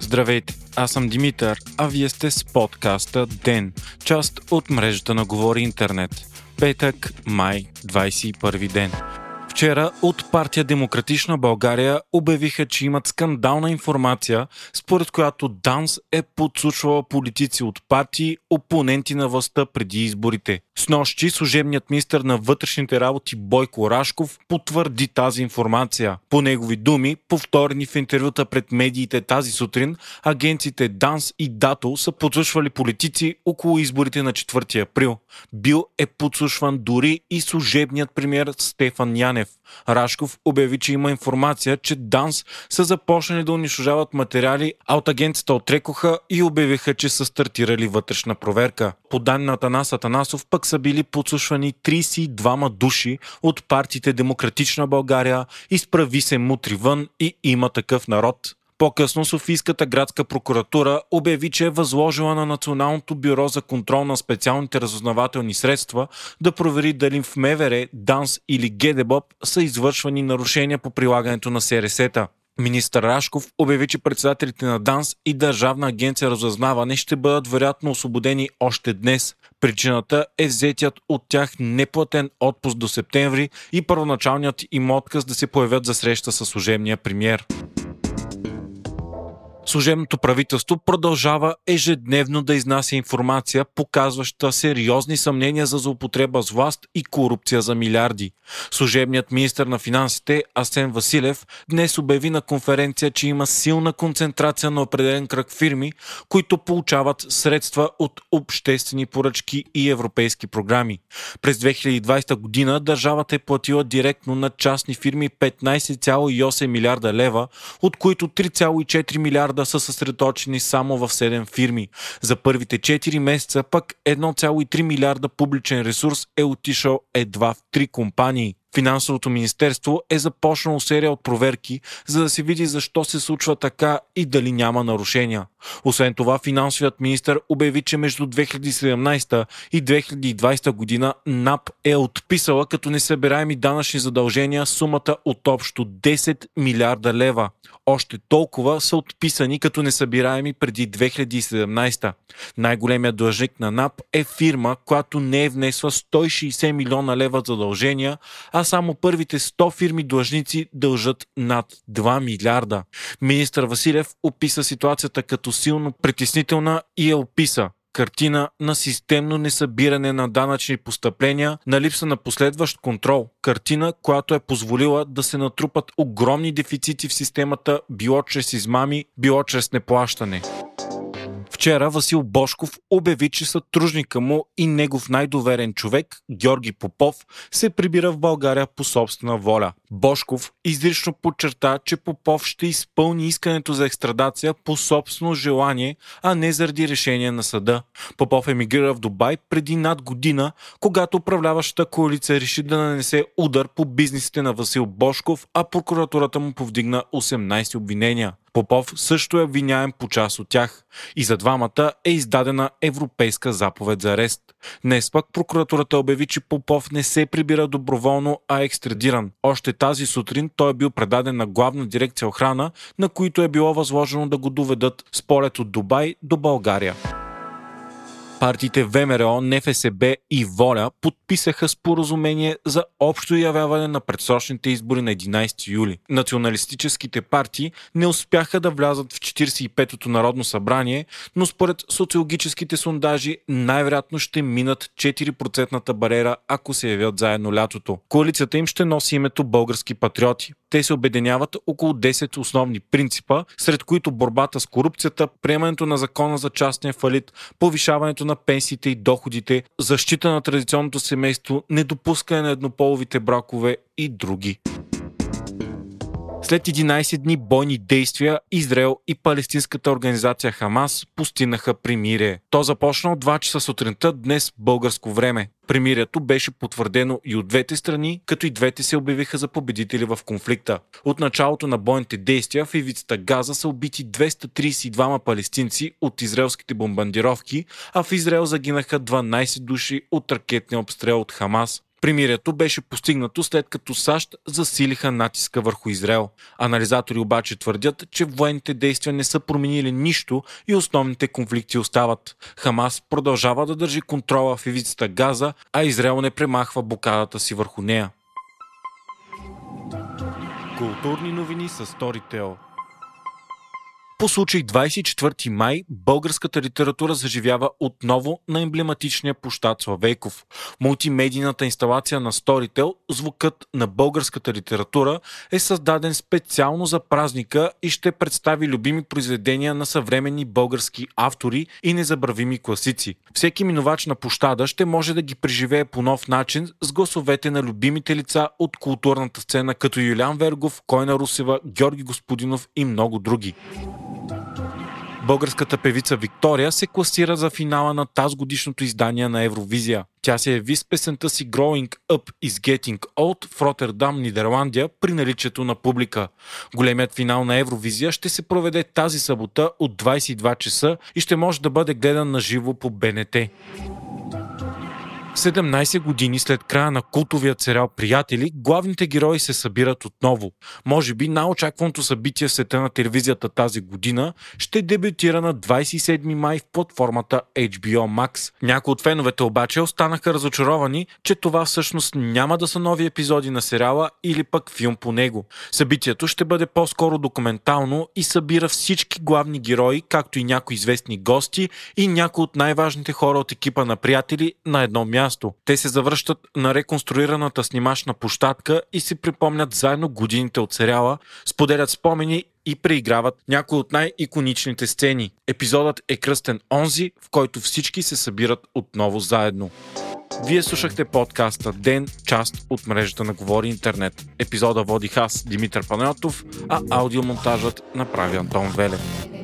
Здравейте, аз съм Димитър, а вие сте с подкаста ДЕН, част от мрежата на Говори Интернет. Петък, май, 21 ден. Вчера от партия Демократична България обявиха, че имат скандална информация, според която ДАНС е подслушвала политици от партии, опоненти на властта преди изборите. С нощи служебният министр на вътрешните работи Бойко Рашков потвърди тази информация. По негови думи, повторени в интервюта пред медиите тази сутрин, агенциите ДАНС и ДАТО са подслушвали политици около изборите на 4 април. Бил е подслушван дори и служебният премьер Стефан Янев. Рашков обяви, че има информация, че ДАНС са започнали да унищожават материали, а от агенцията отрекоха и обявиха, че са стартирали вътрешна проверка. По данни на Атанас Атанасов пък са били подслушвани 32 души от партиите Демократична България, Изправи се мутри вън и има такъв народ. По-късно Софийската градска прокуратура обяви, че е възложила на Националното бюро за контрол на специалните разузнавателни средства да провери дали в МВР, ДАНС или ГДБОП са извършвани нарушения по прилагането на СРС-та. Министър Рашков обяви, че председателите на ДАНС и Държавна агенция разузнаване ще бъдат вероятно освободени още днес. Причината е взетият от тях неплатен отпуск до септември и първоначалният им отказ да се появят за среща с служебния премьер служебното правителство продължава ежедневно да изнася информация, показваща сериозни съмнения за злоупотреба с власт и корупция за милиарди. Служебният министр на финансите Асен Василев днес обяви на конференция, че има силна концентрация на определен кръг фирми, които получават средства от обществени поръчки и европейски програми. През 2020 година държавата е платила директно на частни фирми 15,8 милиарда лева, от които 3,4 милиарда милиарда са съсредоточени само в 7 фирми. За първите 4 месеца пък 1,3 милиарда публичен ресурс е отишъл едва в 3 компании. Финансовото министерство е започнало серия от проверки, за да се види защо се случва така и дали няма нарушения. Освен това, финансовият министр обяви, че между 2017 и 2020 година НАП е отписала като несъбираеми данъчни задължения сумата от общо 10 милиарда лева. Още толкова са отписани като несъбираеми преди 2017. Най-големият длъжник на НАП е фирма, която не е внесла 160 милиона лева задължения, а само първите 100 фирми длъжници дължат над 2 милиарда. Министър Василев описа ситуацията като силно притеснителна и я описа картина на системно несъбиране на данъчни постъпления, на липса на последващ контрол. Картина, която е позволила да се натрупат огромни дефицити в системата, било чрез измами, било чрез неплащане. Вчера Васил Бошков обяви, че сътрудника му и негов най-доверен човек, Георги Попов, се прибира в България по собствена воля. Бошков изрично подчерта, че Попов ще изпълни искането за екстрадация по собствено желание, а не заради решение на съда. Попов емигрира в Дубай преди над година, когато управляващата коалиция реши да нанесе удар по бизнесите на Васил Бошков, а прокуратурата му повдигна 18 обвинения. Попов също е обвиняем по част от тях. И за двамата е издадена европейска заповед за арест. Днес пък прокуратурата обяви, че Попов не се прибира доброволно, а е екстрадиран. Още тази сутрин той е бил предаден на главна дирекция охрана, на които е било възложено да го доведат с полет от Дубай до България. Партиите ВМРО, НФСБ и Воля подписаха споразумение за общо явяване на предсрочните избори на 11 юли. Националистическите партии не успяха да влязат в 45-то Народно събрание, но според социологическите сондажи най-вероятно ще минат 4 барера, ако се явят заедно лятото. Коалицията им ще носи името Български патриоти. Те се обединяват около 10 основни принципа, сред които борбата с корупцията, приемането на закона за частния фалит, повишаването на пенсиите и доходите, защита на традиционното семейство, недопускане на еднополовите бракове и други. След 11 дни бойни действия, Израел и палестинската организация Хамас постигнаха примирие. То започна от 2 часа сутринта днес българско време. Примирието беше потвърдено и от двете страни, като и двете се обявиха за победители в конфликта. От началото на бойните действия в ивицата Газа са убити 232 палестинци от израелските бомбардировки, а в Израел загинаха 12 души от ракетния обстрел от Хамас. Примирието беше постигнато след като САЩ засилиха натиска върху Израел. Анализатори обаче твърдят, че военните действия не са променили нищо и основните конфликти остават. Хамас продължава да държи контрола в ивицата Газа, а Израел не премахва блокадата си върху нея. Културни новини с Storytel по случай 24 май българската литература заживява отново на емблематичния площад Славейков. Мултимедийната инсталация на Storytel «Звукът на българската литература» е създаден специално за празника и ще представи любими произведения на съвременни български автори и незабравими класици. Всеки минувач на площада ще може да ги преживее по нов начин с гласовете на любимите лица от културната сцена като Юлян Вергов, Койна Русева, Георги Господинов и много други. Българската певица Виктория се класира за финала на тази годишното издание на Евровизия. Тя се яви с песента си Growing Up is Getting Old в Роттердам, Нидерландия при наличието на публика. Големият финал на Евровизия ще се проведе тази събота от 22 часа и ще може да бъде гледан на живо по БНТ. 17 години след края на култовия сериал Приятели, главните герои се събират отново. Може би най-очакваното събитие в света на телевизията тази година ще дебютира на 27 май в платформата HBO Max. Някои от феновете обаче останаха разочаровани, че това всъщност няма да са нови епизоди на сериала или пък филм по него. Събитието ще бъде по-скоро документално и събира всички главни герои, както и някои известни гости и някои от най-важните хора от екипа на Приятели на едно място място. Те се завръщат на реконструираната снимачна площадка и си припомнят заедно годините от сериала, споделят спомени и преиграват някои от най-иконичните сцени. Епизодът е кръстен онзи, в който всички се събират отново заедно. Вие слушахте подкаста Ден, част от мрежата на Говори Интернет. Епизода водих аз, Димитър Панайотов, а аудиомонтажът направи Антон Велев.